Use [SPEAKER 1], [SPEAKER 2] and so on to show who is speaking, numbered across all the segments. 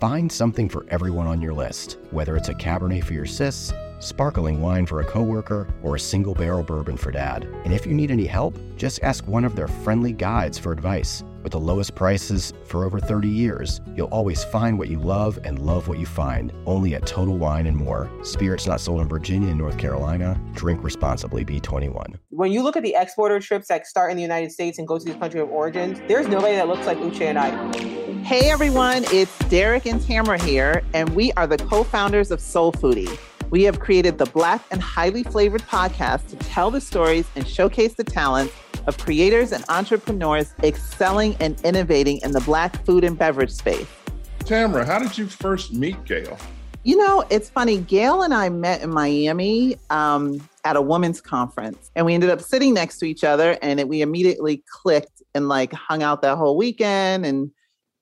[SPEAKER 1] Find something for everyone on your list, whether it's a Cabernet for your sis, sparkling wine for a coworker, or a single barrel bourbon for dad. And if you need any help, just ask one of their friendly guides for advice. With the lowest prices for over 30 years, you'll always find what you love and love what you find. Only at Total Wine and More. Spirits not sold in Virginia and North Carolina. Drink responsibly. B21.
[SPEAKER 2] When you look at the exporter trips that start in the United States and go to these country of origins, there's nobody that looks like Uche and I.
[SPEAKER 3] Hey everyone, it's Derek and Tamara here, and we are the co founders of SoulPhoodie. We have created the Black and Highly Flavored podcast to tell the stories and showcase the talents of creators and entrepreneurs excelling and innovating in the Black food and beverage space.
[SPEAKER 4] Tamara, how did you first meet Gail?
[SPEAKER 3] You know, it's funny. Gail and I met in Miami um, at a women's conference, and we ended up sitting next to each other, and it, we immediately clicked and like hung out that whole weekend and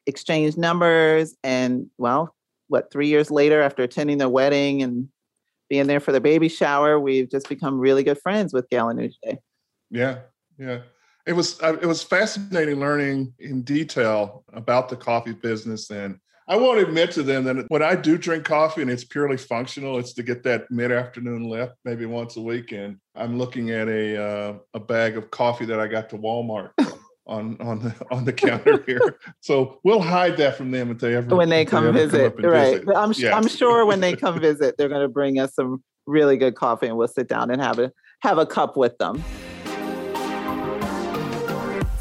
[SPEAKER 3] exchanged numbers. And well, what, three years later, after attending their wedding and being there for the baby shower, we've just become really good friends with Gail and Uche.
[SPEAKER 4] Yeah, yeah. It was uh, it was fascinating learning in detail about the coffee business, and I won't admit to them that when I do drink coffee and it's purely functional, it's to get that mid afternoon lift, maybe once a week, and I'm looking at a uh, a bag of coffee that I got to Walmart on on the on the counter here. So we'll hide that from them if they ever
[SPEAKER 3] when they come
[SPEAKER 4] they
[SPEAKER 3] visit.
[SPEAKER 4] come
[SPEAKER 3] right.
[SPEAKER 4] visit.
[SPEAKER 3] I'm
[SPEAKER 4] Yeah.
[SPEAKER 3] I'm sure when they come visit, they're going to bring us some really good coffee, and we'll sit down and have a have a cup with them.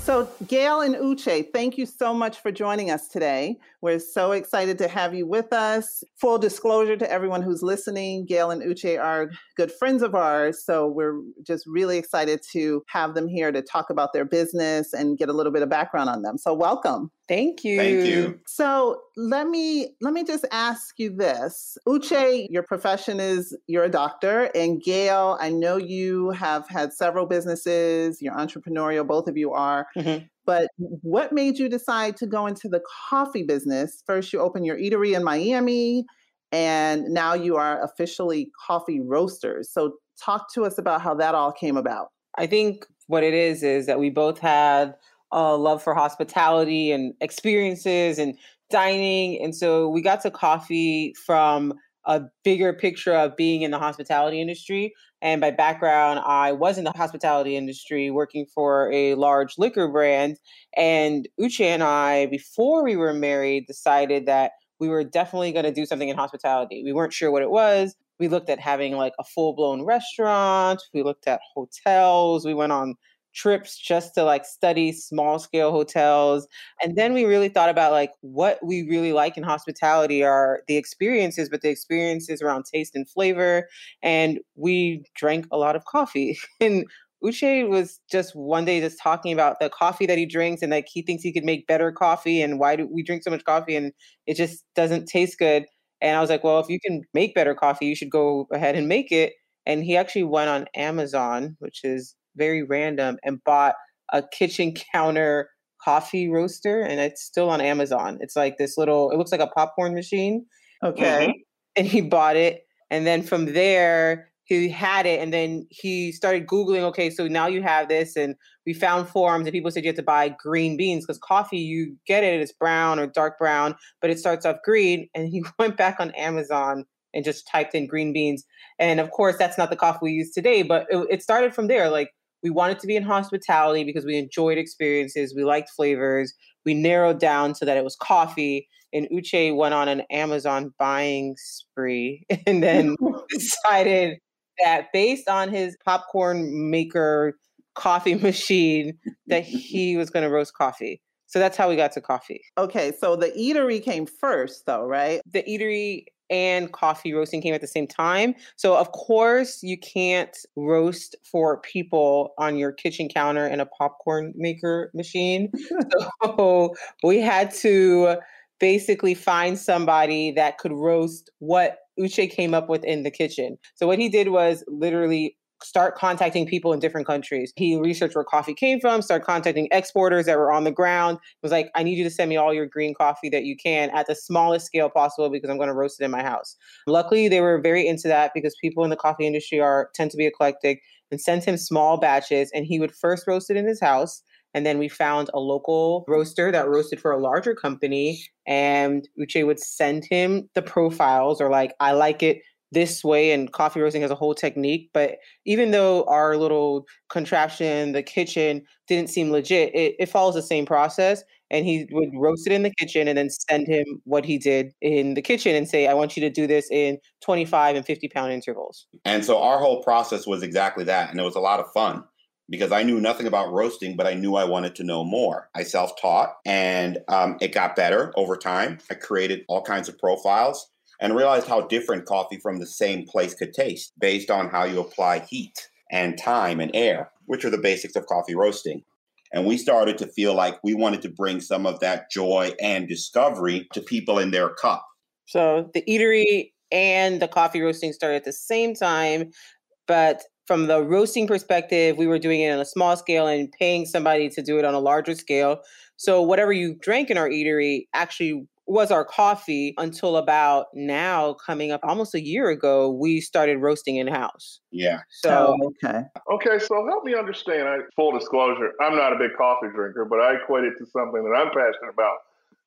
[SPEAKER 3] So, Gail and Uche, thank you so much for joining us today. We're so excited to have you with us. Full disclosure to everyone who's listening, Gail and Uche are good friends of ours. So, we're just really excited to have them here to talk about their business and get a little bit of background on them. So, welcome.
[SPEAKER 2] Thank you.
[SPEAKER 5] Thank you.
[SPEAKER 3] So let me let me just ask you this. Uche, your profession is you're a doctor, and Gail, I know you have had several businesses, you're entrepreneurial, both of you are.
[SPEAKER 2] Mhm.
[SPEAKER 3] But what made you decide to go into the coffee business? First, you opened your eatery in Miami, and now you are officially coffee roasters. So talk to us about how that all came about.
[SPEAKER 2] I think what it is is that we both had a love for hospitality and experiences and dining. And so we got to coffee from a bigger picture of being in the hospitality industry. And by background, I was in the hospitality industry working for a large liquor brand. And Uche and I, before we were married, decided that we were definitely going to do something in hospitality. We weren't sure what it was. We looked at having like a full blown restaurant. We looked at hotels. We went on trips just to like study small scale hotels. And then we really thought about like what we really like in hospitality are the experiences, but the experiences around taste and flavor. And we drank a lot of coffee. And Uche was just one day just talking about the coffee that he drinks and like he thinks he could make better coffee and why do we drink so much coffee and it just doesn't taste good. And I was like, well, if you can make better coffee, you should go ahead and make it. And he actually went on Amazon, which is very random, and bought a kitchen counter coffee roaster. And it's still on Amazon. It's like this little, it looks like a popcorn machine.
[SPEAKER 3] Okay.
[SPEAKER 2] And he bought it. And then from there, he had it. And then he started Googling, okay, so now you have this. And we found forums and people said you have to buy green beans because coffee, you get it, it's brown or dark brown, but it starts off green. And he went back on Amazon and just typed in green beans. And of course, that's not the coffee we use today, but it, it started from there. Like we wanted to be in hospitality because we enjoyed experiences, we liked flavors. We narrowed down so that it was coffee. And Uche went on an Amazon buying spree and then decided that based on his popcorn maker coffee machine, that he was going to roast coffee. So that's how we got to coffee.
[SPEAKER 3] Okay. So the eatery came first, though, right?
[SPEAKER 2] the eatery and coffee roasting came at the same time. So of course you can't roast for people on your kitchen counter in a popcorn maker machine. so we had to basically find somebody that could roast what Uche came up with in the kitchen. So what he did was literally start contacting people in different countries. He researched where coffee came from, started contacting exporters that were on the ground. was like, I need you to send me all your green coffee that you can at the smallest scale possible because I'm going to roast it in my house. Luckily, they were very into that because people in the coffee industry are tend to be eclectic and sent him small batches and he would first roast it in his house. And then we found a local roaster that roasted for a larger company. And Uche would send him the profiles or like, I like it this way and coffee roasting has a whole technique but even though our little contraption the kitchen didn't seem legit it, it follows the same process and he would roast it in the kitchen and then send him what he did in the kitchen and say i want you to do this in 25 and 50 pound intervals
[SPEAKER 5] and so our whole process was exactly that and it was a lot of fun because I knew nothing about roasting, but I knew I wanted to know more. I self taught and um, it got better over time. I created all kinds of profiles and realized how different coffee from the same place could taste based on how you apply heat and time and air, which are the basics of coffee roasting. And we started to feel like we wanted to bring some of that joy and discovery to people in their cup.
[SPEAKER 2] So the eatery and the coffee roasting started at the same time, but from the roasting perspective, we were doing it on a small scale and paying somebody to do it on a larger scale. So whatever you drank in our eatery actually was our coffee until about now coming up almost a year ago we started roasting in house
[SPEAKER 5] yeah.
[SPEAKER 2] So
[SPEAKER 3] oh, okay.
[SPEAKER 4] Okay so help me understand I, full disclosure i'm not a big coffee drinker but i equate it to something that i'm passionate about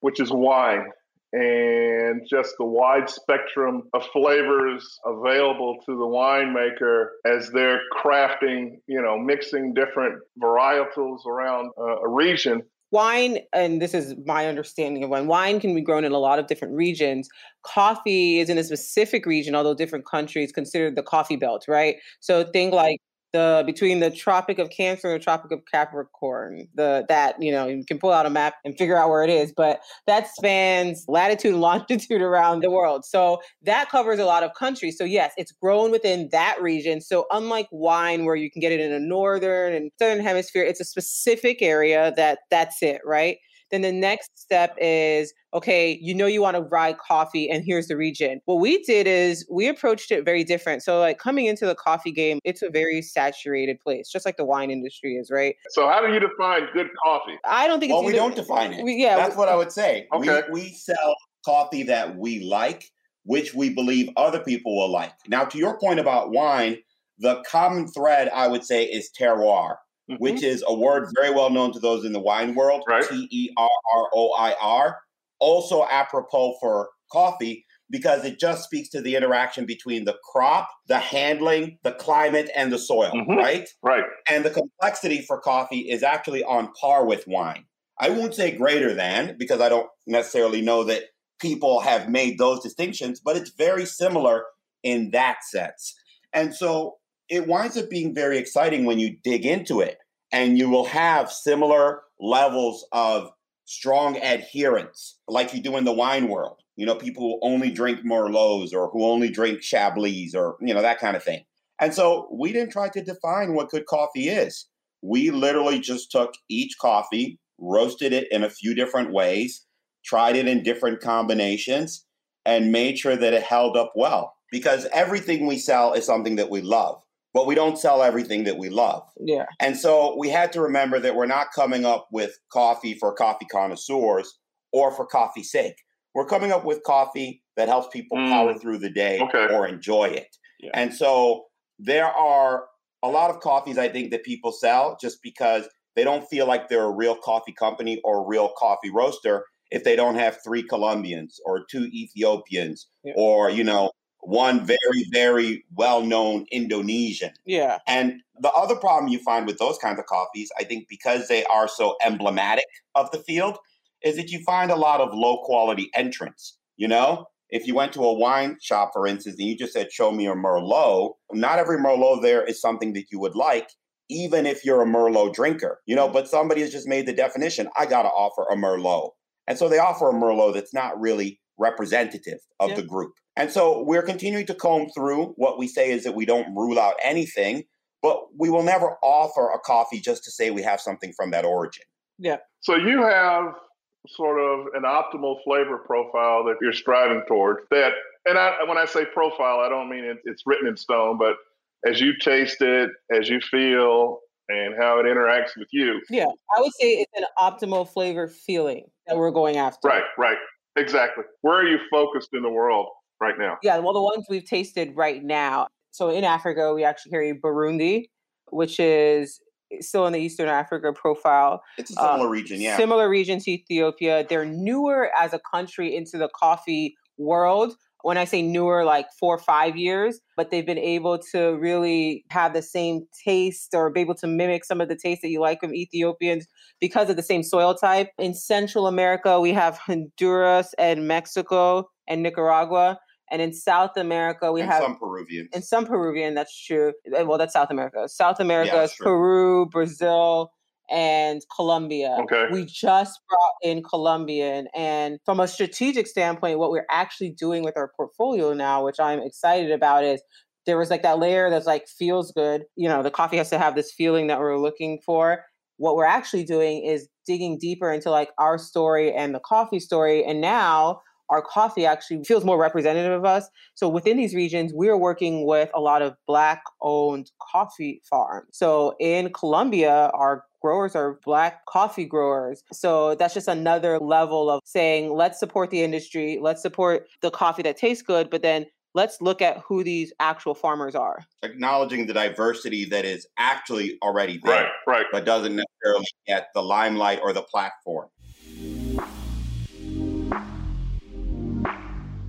[SPEAKER 4] which is wine and just the wide spectrum of flavors available to the winemaker as they're crafting, you know, mixing different varietals around uh, a region
[SPEAKER 2] wine and this is my understanding of wine wine can be grown in a lot of different regions. Coffee is in a specific region although different countries consider the coffee belt right? So think like the between the Tropic of Cancer and the Tropic of Capricorn. The that you know you can pull out a map and figure out where it is, but that spans latitude and longitude around the world. So that covers a lot of countries. So yes, it's grown within that region. So unlike wine, where you can get it in a northern and southern hemisphere, it's a specific area that that's it, right? Then the next step is okay, you know you want to ride coffee and here's the region. What we did is we approached it very different. So like coming into the coffee game, it's a very saturated place, just like the wine industry is, right?
[SPEAKER 4] So how do you define good coffee?
[SPEAKER 2] I don't think
[SPEAKER 5] well,
[SPEAKER 2] we
[SPEAKER 5] either, don't define it.
[SPEAKER 2] We, yeah,
[SPEAKER 5] that's
[SPEAKER 2] we,
[SPEAKER 5] what I would say.
[SPEAKER 4] Okay.
[SPEAKER 5] We, we sell coffee that we like, which we believe other people will like. Now, to your point about wine, the common thread I would say is terroir mm-hmm. which is a word very well known to those in the wine world. T E R R O I R. Also apropos for coffee because it just speaks to the interaction between the crop, the handling, the climate, and the soil, mm-hmm. right?
[SPEAKER 4] Right.
[SPEAKER 5] And the complexity for coffee is actually on par with wine. I won't say greater than because I don't necessarily know that people have made those distinctions, but it's very similar in that sense. And so it winds up being very exciting when you dig into it and you will have similar levels of strong adherence like you do in the wine world you know people who only drink merlots or who only drink chablis or you know that kind of thing. And so we didn't try to define what good coffee is. We literally just took each coffee roasted it in a few different ways tried it in different combinations and made sure that it held up well. Because everything we sell is something that we love but we don't sell everything that we love.
[SPEAKER 2] Yeah.
[SPEAKER 5] And so we had to remember that we're not coming up with coffee for coffee connoisseurs or for coffee's sake. We're coming up with coffee that helps people mm. power through the day
[SPEAKER 4] okay.
[SPEAKER 5] or enjoy it. Yeah. And so there are a lot of coffees I think that people sell just because they don't feel like they're a real coffee company or a real coffee roaster if they don't have three Colombians or two Ethiopians yeah. or you know one very, very well known Indonesian.
[SPEAKER 2] Yeah.
[SPEAKER 5] And the other problem you find with those kinds of coffees, I think because they are so emblematic of the field, is that you find a lot of low quality entrants. You know, if you went to a wine shop, for instance, and you just said, Show me a Merlot, not every Merlot there is something that you would like. Even if you're a Merlot drinker, you know, but somebody has just made the definition, I got to offer a Merlot. And so they offer a Merlot that's not really representative of yeah. the group. And so we're continuing to comb through. What we say is that we don't rule out anything, but we will never offer a coffee just to say we have something from that origin.
[SPEAKER 2] Yeah.
[SPEAKER 4] So you have sort of an optimal flavor profile that you're striving towards that and I, when I say profile, I don't mean it, it's written in stone, but as you taste it, as you feel, and how it interacts with you.
[SPEAKER 2] Yeah, I would say it's an optimal flavor feeling that we're going after.
[SPEAKER 4] Right, right, exactly. Where are you focused in the world right now?
[SPEAKER 2] Yeah, well, the ones we've tasted right now. So in Africa, we actually carry Burundi, which is still in the Eastern Africa profile.
[SPEAKER 5] It's a similar uh, region, yeah.
[SPEAKER 2] Similar region to Ethiopia. They're newer as a country into the coffee world. When I say newer, like four or five years, but they've been able to really have the same taste or be able to mimic some of the taste that you like from Ethiopians because of the same soil type. In Central America, we have Honduras and Mexico and Nicaragua. And in South America, we
[SPEAKER 5] and
[SPEAKER 2] have
[SPEAKER 5] some Peruvian.
[SPEAKER 2] And some Peruvian, that's true. Eh, well, that's South America. South America yeah, is true. Peru, Brazil, and Colombia.
[SPEAKER 4] Okay.
[SPEAKER 2] We just brought in Colombian. And from a strategic standpoint, what we're actually doing with our portfolio now, which I'm excited about, is there was like that layer that's like feels good. You know, the coffee has to have this feeling that we're looking for. What we're actually doing is digging deeper into like our story and the coffee story. And now our coffee actually feels more representative of us. So within these regions, we are working with a lot of Black owned coffee farms. So in Colombia, our growers are Black coffee growers. So that's just another level of saying, let's support the industry, let's support the coffee that tastes good, but then let's look at who these actual farmers are.
[SPEAKER 5] Acknowledging the diversity that is actually already there,
[SPEAKER 4] right, right.
[SPEAKER 5] but doesn't necessarily get the limelight or the platform.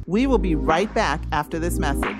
[SPEAKER 3] We will be right back after this message.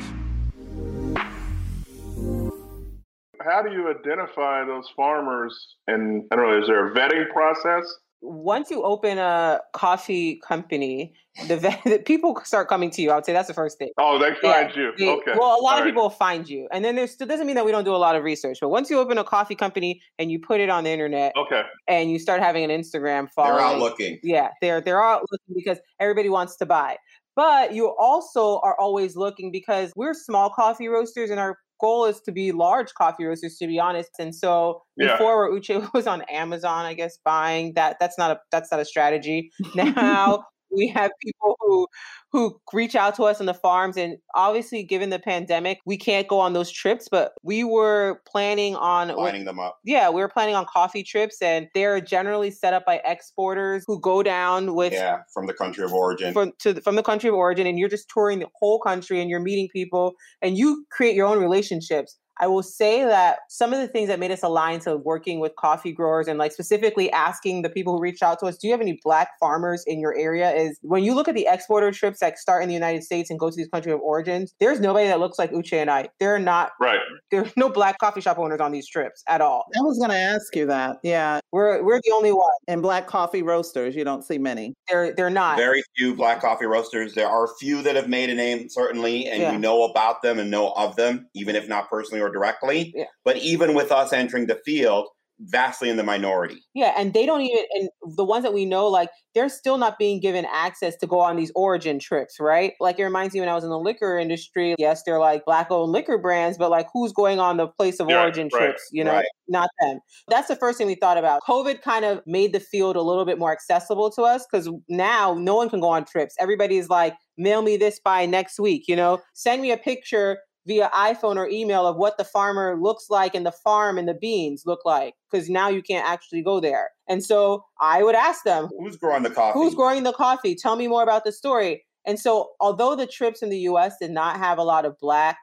[SPEAKER 4] How do you identify those farmers? And I don't know, is there a vetting process?
[SPEAKER 2] Once you open a coffee company, the, vet, the people start coming to you. I would say that's the first thing.
[SPEAKER 4] Oh, they find yeah, you.
[SPEAKER 2] They,
[SPEAKER 4] okay.
[SPEAKER 2] Well, a lot
[SPEAKER 4] All
[SPEAKER 2] of
[SPEAKER 4] right.
[SPEAKER 2] people find you, and then there's still doesn't mean that we don't do a lot of research. But once you open a coffee company and you put it on the internet,
[SPEAKER 4] okay,
[SPEAKER 2] and you start having an Instagram following,
[SPEAKER 5] they're out looking.
[SPEAKER 2] Yeah, they're they're out looking because everybody wants to buy. But you also are always looking because we're small coffee roasters and our goal is to be large coffee roasters to be honest and so
[SPEAKER 4] Yeah.
[SPEAKER 2] before uche was on amazon i guess buying that that's not a that's not a strategy now we have people who who reach out to us on the farms and obviously given the pandemic we can't go on those trips but we were planning on
[SPEAKER 5] lining them up.
[SPEAKER 2] yeah we were planning on coffee trips and they're generally set up by exporters who go down with
[SPEAKER 5] Yeah, from the country of origin.
[SPEAKER 2] from to the, from the country of origin and you're just touring the whole country and you're meeting people and you create your own relationships i will say that some of the things that made us align to working with coffee growers and like specifically asking the people who reached out to us do you have any black farmers in your area is when you look at the exporter trips that start in the united states and go to these country of origins there's nobody that looks like uche and i they're not
[SPEAKER 4] right.
[SPEAKER 2] there's no black coffee shop owners on these trips at all
[SPEAKER 3] I was going to ask you that. Yeah.
[SPEAKER 2] we're we're the only one
[SPEAKER 3] And black coffee roasters, you don't see many.
[SPEAKER 2] they're they're not
[SPEAKER 5] Very few black coffee roasters. There are a few that have made a name, certainly, and
[SPEAKER 2] Yeah.
[SPEAKER 5] we know about them and know of them, even if not personally or directly.
[SPEAKER 2] Yeah.
[SPEAKER 5] But even with us entering the field, vastly in the minority.
[SPEAKER 2] Yeah, and they don't even and the ones that we know, like they're still not being given access to go on these origin trips, right? Like it reminds me when I was in the liquor industry. Yes, they're like black owned liquor brands, but like who's going on the place of
[SPEAKER 4] Yeah,
[SPEAKER 2] origin
[SPEAKER 4] right,
[SPEAKER 2] trips? You know,
[SPEAKER 5] right.
[SPEAKER 2] not them. That's the first thing we thought about. COVID kind of made the field a little bit more accessible to us because now no one can go on trips. Everybody's like, mail me this by next week, you know, send me a picture via iPhone or email of what the farmer looks like and the farm and the beans look like because now you can't actually go there. And so I would ask them,
[SPEAKER 5] Who's growing the coffee?
[SPEAKER 2] who's growing the coffee? Tell me more about the story. And so although the trips in the US did not have a lot of black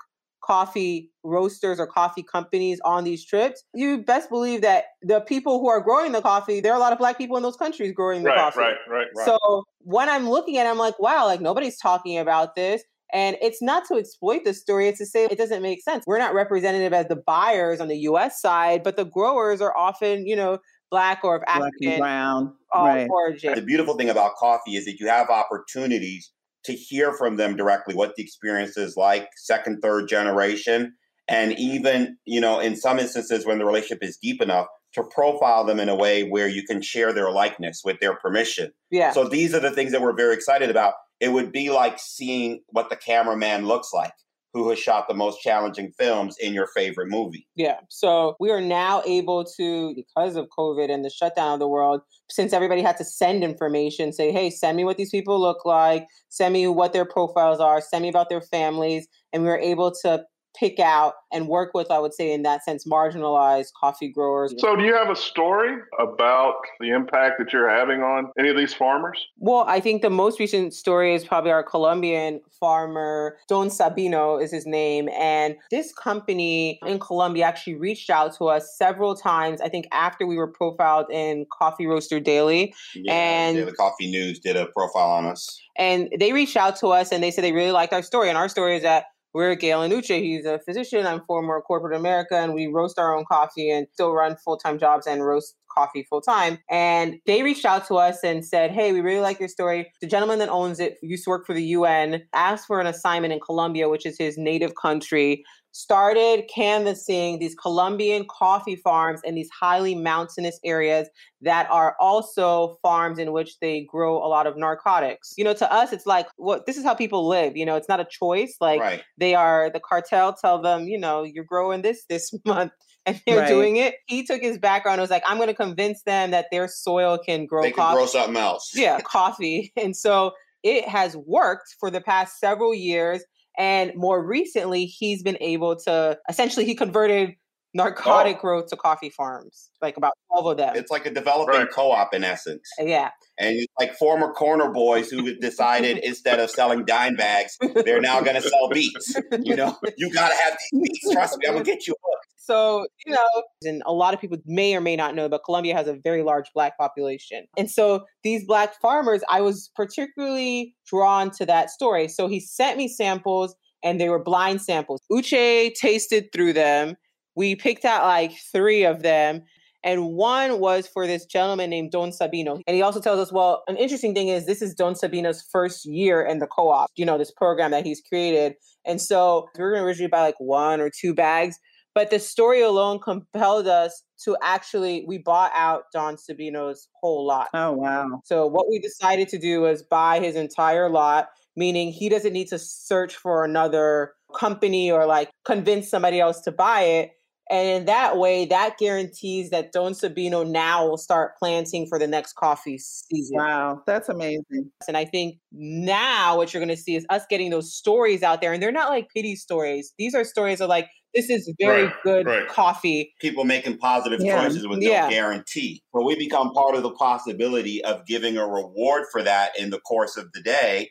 [SPEAKER 2] coffee roasters or coffee companies on these trips, you best believe that the people who are growing the coffee, there are a lot of black people in those countries growing the
[SPEAKER 4] Right,
[SPEAKER 2] coffee.
[SPEAKER 4] right, right,
[SPEAKER 5] Right.
[SPEAKER 2] So when I'm looking at it, I'm like, wow, like nobody's talking about this. And it's not to exploit the story, it's to say it doesn't make sense. We're not representative as the buyers on the US side, but the growers are often, you know, black or of
[SPEAKER 3] Black and
[SPEAKER 2] African
[SPEAKER 3] brown.
[SPEAKER 2] uh,
[SPEAKER 3] right.
[SPEAKER 2] origin.
[SPEAKER 5] The beautiful thing about coffee is that you have opportunities to hear from them directly what the experience is like, second, third generation, and even, you know, in some instances when the relationship is deep enough, to profile them in a way where you can share their likeness with their permission.
[SPEAKER 2] Yeah.
[SPEAKER 5] So these are the things that we're very excited about. It would be like seeing what the cameraman looks like, who has shot the most challenging films in your favorite movie.
[SPEAKER 2] Yeah. So we are now able to, because of COVID and the shutdown of the world, since everybody had to send information, say, hey, send me what these people look like, send me what their profiles are, send me about their families. And we were able to pick out and work with, I would say, in that sense, marginalized coffee growers.
[SPEAKER 4] So, do you have a story about the impact that you're having on any of these farmers?
[SPEAKER 2] Well, I think the most recent story is probably our Colombian farmer, Don Sabino is his name. And this company in Colombia actually reached out to us several times, I think after we were profiled in Coffee Roaster Daily.
[SPEAKER 5] Yeah, and the Coffee News did a profile on us.
[SPEAKER 2] And they reached out to us and they said they really liked our story. And our story is that we're Gail and Uche. He's a physician. I'm former corporate America, and we roast our own coffee and still run full time jobs and roast coffee full time. And they reached out to us and said, Hey, we really like your story. The gentleman that owns it used to work for the UN, asked for an assignment in Colombia, which is his native country, started canvassing these Colombian coffee farms in these highly mountainous areas that are also farms in which they grow a lot of narcotics. You know, to us, it's like, well, this is how people live. You know, it's not a choice. Like right. they are, the cartel tell them, you know, you're growing this this month and they're right. doing it. He took his background and was like, I'm going to convince them that their soil can grow
[SPEAKER 5] they
[SPEAKER 2] coffee.
[SPEAKER 5] Can grow something else.
[SPEAKER 2] yeah, coffee. And so it has worked for the past several years. And more recently, he's been able to essentially he converted narcotic oh. growth to coffee farms, like about 12 of them.
[SPEAKER 5] It's like a developing right. co op in essence.
[SPEAKER 2] Uh, yeah.
[SPEAKER 5] And it's like former corner boys who decided instead of selling dime bags, they're now going to sell beats. You know, you got to have these beats. Trust me, I'm going to get you hooked.
[SPEAKER 2] So, you know, and a lot of people may or may not know, but Colombia has a very large black population. And so these black farmers, I was particularly drawn to that story. So he sent me samples and they were blind samples. Uche tasted through them. We picked out like three of them and one was for this gentleman named Don Sabino. And he also tells us, well, an interesting thing is this is Don Sabino's first year in the co-op, you know, this program that he's created. And so we were going to originally buy like one or two bags, but the story alone compelled us to actually we bought out Don Sabino's whole lot.
[SPEAKER 3] Oh wow.
[SPEAKER 2] So what we decided to do was buy his entire lot, meaning he doesn't need to search for another company or like convince somebody else to buy it and in that way, that guarantees that Don Sabino now will start planting for the next coffee season.
[SPEAKER 3] Wow, that's amazing.
[SPEAKER 2] And I think now what you're going to see is us getting those stories out there. And they're not like pity stories. These are stories of like, this is very right, good right. coffee.
[SPEAKER 5] People making positive yeah. choices with no yeah. guarantee. But we become part of the possibility of giving a reward for that in the course of the day.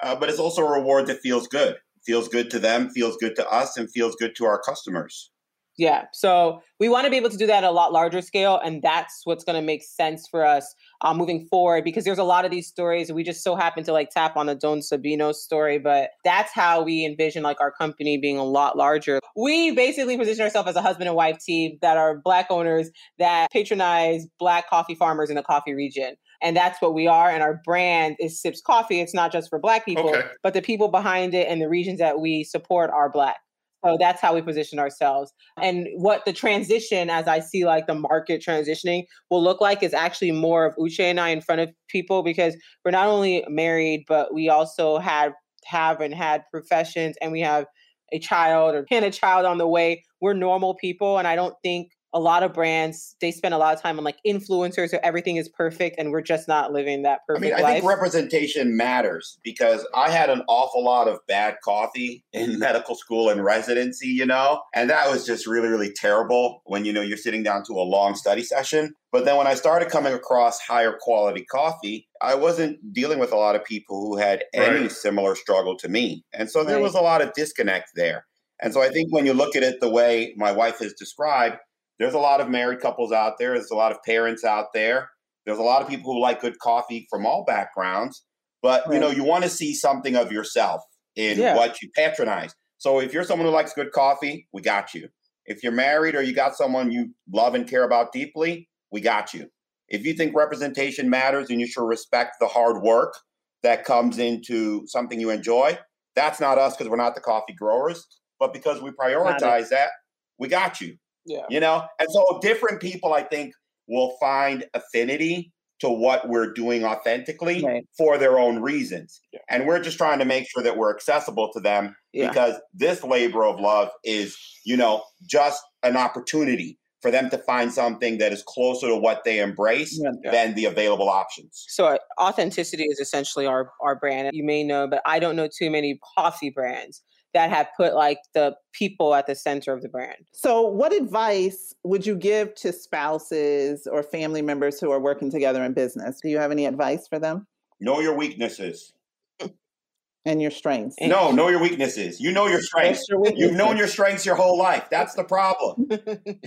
[SPEAKER 5] Uh, but it's also a reward that feels good. Feels good to them, feels good to us, and feels good to our customers.
[SPEAKER 2] Yeah. So we want to be able to do that at a lot larger scale. And that's what's going to make sense for us uh, moving forward because there's a lot of these stories. We just so happen to like tap on the Don Sabino story, but that's how we envision like our company being a lot larger. We basically position ourselves as a husband and wife team that are Black owners that patronize Black coffee farmers in the coffee region. And that's what we are. And our brand is Sips Coffee. It's not just for Black people, okay. but the people behind it and the regions that we support are Black. So that's how we position ourselves. And what the transition, as I see like the market transitioning, will look like is actually more of Uche and I in front of people because we're not only married, but we also have have and had professions and we have a child or can a child on the way. We're normal people. And I don't think a lot of brands they spend a lot of time on like influencers so everything is perfect and we're just not living that perfect I mean, I
[SPEAKER 5] life. think representation matters because I had an awful lot of bad coffee in medical school and residency, you know, and that was just really, really terrible when, you know, you're sitting down to a long study session. But then when I started coming across higher quality coffee, I wasn't dealing with a lot of people who had any right. similar struggle to me. And so there right. was a lot of disconnect there. And so I think when you look at it the way my wife has described, there's a lot of married couples out there. There's a lot of parents out there. There's a lot of people who like good coffee from all backgrounds. But right. you know, you want to see something of yourself in yeah. what you patronize. So if you're someone who likes good coffee, we got you. If you're married or you got someone you love and care about deeply, we got you. If you think representation matters and you should respect the hard work that comes into something you enjoy, that's not us because we're not the coffee growers, but because we prioritize that, we got you.
[SPEAKER 2] Yeah.
[SPEAKER 5] You know, and so different people, I think, will find affinity to what we're doing authentically
[SPEAKER 2] Right.
[SPEAKER 5] for their own reasons.
[SPEAKER 2] Yeah.
[SPEAKER 5] And we're just trying to make sure that we're accessible to them
[SPEAKER 2] Yeah.
[SPEAKER 5] because this labor of love is, you know, just an opportunity for them to find something that is closer to what they embrace
[SPEAKER 2] Yeah.
[SPEAKER 5] than the available options.
[SPEAKER 2] So uh, authenticity is essentially our our brand. You may know, but I don't know too many coffee brands that have put like the people at the center of the brand.
[SPEAKER 3] So, what advice would you give to spouses or family members who are working together in business? Do you have any advice for them
[SPEAKER 5] Know your weaknesses.
[SPEAKER 3] and your strengths?
[SPEAKER 2] And-
[SPEAKER 5] No, know your weaknesses. You know your strengths.
[SPEAKER 3] Your
[SPEAKER 5] You've known your strengths your whole life. That's the problem.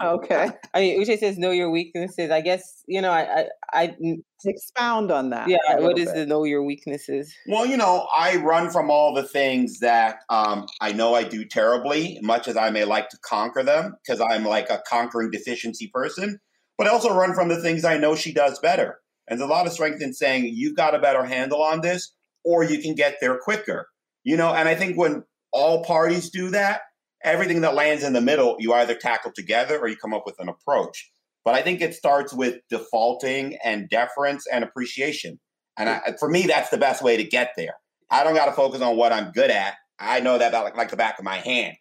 [SPEAKER 3] Okay,
[SPEAKER 2] I mean, Uche says know your weaknesses. I guess you know. I I, I
[SPEAKER 3] expound on that.
[SPEAKER 2] yeah. What is What
[SPEAKER 3] bit.
[SPEAKER 2] the know your weaknesses?
[SPEAKER 5] Well, you know, I run from all the things that um, I know I do terribly, much as I may like to conquer them, because I'm like a conquering deficiency person. But I also run from the things I know she does better. And there's a lot of strength in saying you've got a better handle on this, or you can get there quicker. You know, and I think when all parties do that, everything that lands in the middle, you either tackle together or you come up with an approach. But I think it starts with defaulting and deference and appreciation. And I, for me, that's the best way to get there. I don't got to focus on what I'm good at. I know that about like, like the back of my hand.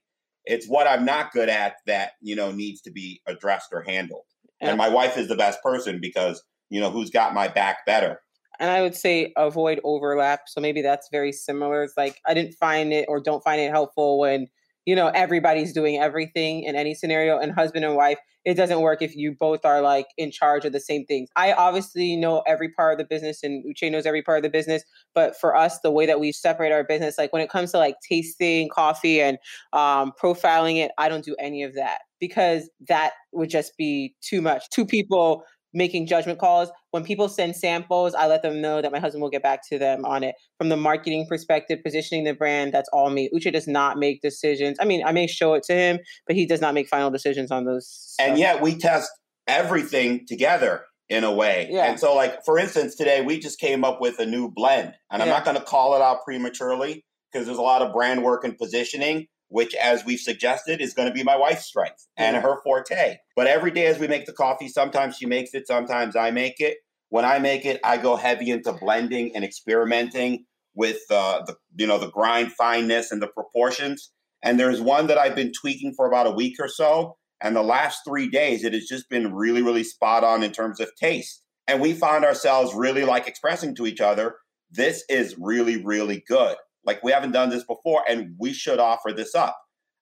[SPEAKER 5] It's what I'm not good at that you know needs to be addressed or handled.
[SPEAKER 2] Yeah.
[SPEAKER 5] And my wife is the best person because you know who's got my back better.
[SPEAKER 2] And I would say avoid overlap. So maybe that's very similar. It's like I didn't find it or don't find it helpful when you know everybody's doing everything in any scenario. And husband and wife, it doesn't work if you both are like in charge of the same things. I obviously know every part of the business, and Uche knows every part of the business. But for us, the way that we separate our business, like when it comes to like tasting coffee and um, profiling it, I don't do any of that because that would just be too much. Two people making judgment calls. When people send samples, I let them know that my husband will get back to them on it. From the marketing perspective, positioning the brand, that's all me. Uche does not make decisions. I mean, I may show it to him, but he does not make final decisions on those.
[SPEAKER 5] And
[SPEAKER 2] stuff.
[SPEAKER 5] yet we test everything together in a way.
[SPEAKER 2] Yeah.
[SPEAKER 5] And so, like for instance, today we just came up with a new blend, and I'm not going to call it out prematurely because there's a lot of brand work and positioning. Which, as we've suggested, is going to be my wife's strength and her forte. But every day as we make the coffee, sometimes she makes it, sometimes I make it. When I make it, I go heavy into blending and experimenting with uh, the you know the grind fineness and the proportions. And there's one that I've been tweaking for about a week or so. And the last three days, it has just been really, really spot on in terms of taste. And we found ourselves really like expressing to each other, this is really, really good. Like we haven't done this before, and we should offer this up.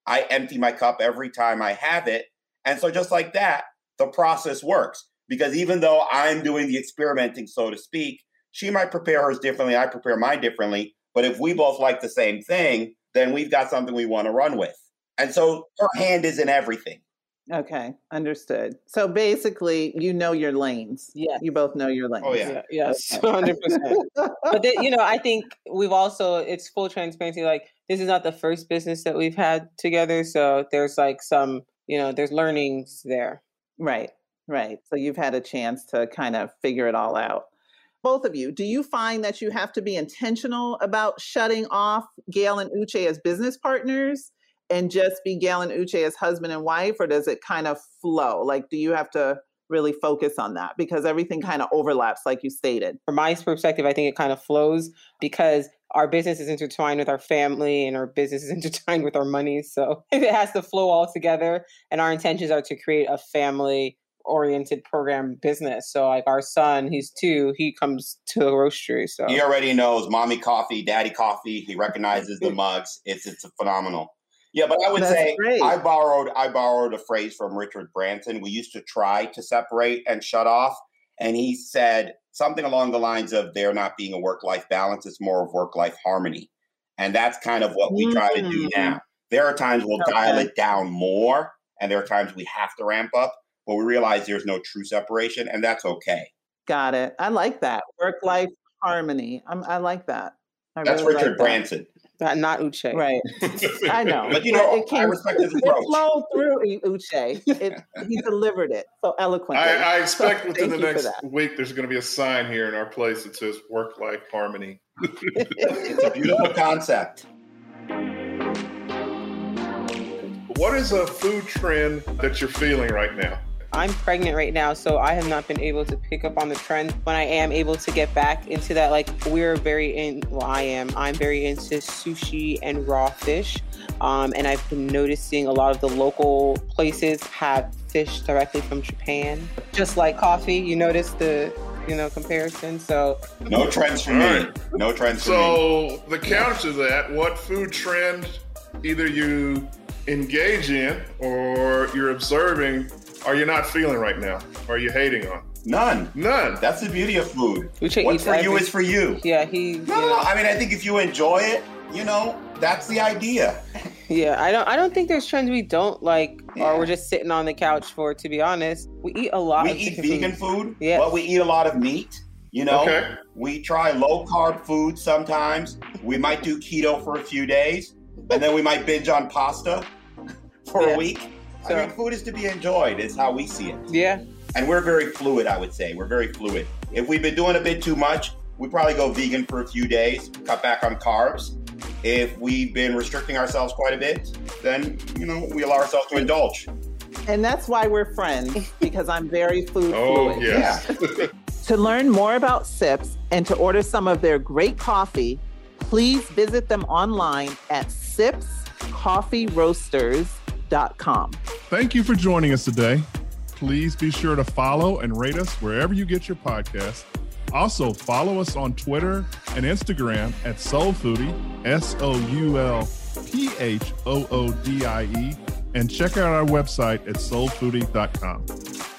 [SPEAKER 5] I empty my cup every time I have it. And so, just like that, the process works. Because even though I'm doing the experimenting, so to speak, she might prepare hers differently, I prepare mine differently. But if we both like the same thing, then we've got something we want to run with. And so her hand is in everything.
[SPEAKER 3] Okay, understood. So basically, you know your lanes.
[SPEAKER 2] Yeah,
[SPEAKER 3] You both know your oh, lanes.
[SPEAKER 5] Oh, yeah.
[SPEAKER 2] yes,
[SPEAKER 3] Okay.
[SPEAKER 2] hundred percent. But then, you know, I think we've also it's full transparency. Like this is not the first business that we've had together, so there's like some, you know, there's learnings there.
[SPEAKER 3] Right, right. So you've had a chance to kind of figure it all out. Both of you, do you find that you have to be intentional about shutting off Gail and Uche as business partners and just be Gail and Uche as husband and wife, or does it kind of flow? Like, do you have to really focus on that because everything kind of overlaps, like you stated?
[SPEAKER 2] From my perspective, I think it kind of flows because our business is intertwined with our family and our business is intertwined with our money. So it has to flow all together. And our intentions are to create a family oriented program business. So like our son, he's two, he comes to the roastery. So
[SPEAKER 5] He already knows mommy coffee, daddy coffee. He recognizes the mugs. It's it's phenomenal. Yeah, but I would
[SPEAKER 3] That's
[SPEAKER 5] say
[SPEAKER 3] great.
[SPEAKER 5] I borrowed I borrowed a phrase from Richard Branson. We used to try to separate and shut off, and he said something along the lines of there not being a work life balance. It's more of work life harmony, and that's kind of what we try to do
[SPEAKER 3] Mm.
[SPEAKER 5] now. There are times we'll dial it down more, and there are times we have to ramp up, but we realize there's no true separation, and that's okay.
[SPEAKER 3] Got it. I like that work life harmony. I'm, I like that. I
[SPEAKER 5] That's
[SPEAKER 3] really like
[SPEAKER 5] Richard
[SPEAKER 3] that.
[SPEAKER 5] Branson.
[SPEAKER 2] Not, not Uche.
[SPEAKER 3] Right. I know.
[SPEAKER 5] But you know,
[SPEAKER 3] it
[SPEAKER 5] I respect his
[SPEAKER 3] it flowed through Uche. It, he delivered it so eloquently.
[SPEAKER 4] I, I expect
[SPEAKER 3] So
[SPEAKER 4] within the
[SPEAKER 3] thank you for
[SPEAKER 4] next week there's going to be a sign here in our place that says "Work Life Harmony."
[SPEAKER 5] It's a beautiful concept.
[SPEAKER 4] What is a food trend that you're feeling right now?
[SPEAKER 2] I'm pregnant right now, so I have not been able to pick up on the trend. When I am able to get back into that, like we're very in, well, I am, I'm very into sushi and raw fish. Um, and I've been noticing a lot of the local places have fish directly from Japan. Just like coffee, you notice the you know comparison. So
[SPEAKER 5] no trends for me. Right. No trends for
[SPEAKER 4] so me. So the counter to that, what food trend either you engage in or you're observing are you not feeling right now? Are you hating on?
[SPEAKER 5] None.
[SPEAKER 4] None.
[SPEAKER 5] That's the beauty of food. What's for you is for you.
[SPEAKER 2] Yeah, he.
[SPEAKER 5] No, no, no. I mean, I think if you enjoy it, you know, that's the idea.
[SPEAKER 2] Yeah, I don't. I don't think there's trends we don't like, yeah. or we're just sitting on the couch for. To be honest, we eat a lot.
[SPEAKER 5] Of We eat vegan food. food yeah, but we eat a lot of meat. You know, okay. we try low carb food sometimes. We might do keto for a few days, and then we might binge on pasta for yeah. a week. So, I mean, food is to be enjoyed. Is how we see it.
[SPEAKER 2] Yeah,
[SPEAKER 5] and we're very fluid. I would say we're very fluid. If we've been doing a bit too much, we probably go vegan for a few days, cut back on carbs, if we've been restricting ourselves quite a bit, then, you know, we allow ourselves to indulge.
[SPEAKER 3] And that's why we're friends, because I'm very food
[SPEAKER 4] oh,
[SPEAKER 3] fluid.
[SPEAKER 4] Yes.
[SPEAKER 3] Yeah. to learn more about Sips and to order some of their great coffee, please visit them online at sipscoffeeroasters.com.
[SPEAKER 4] Thank you for joining us today. Please be sure to follow and rate us wherever you get your podcasts also, follow us on Twitter and Instagram at SoulPhoodie, S O U L P H O O D I E, and check out our website at soulphoodie.com.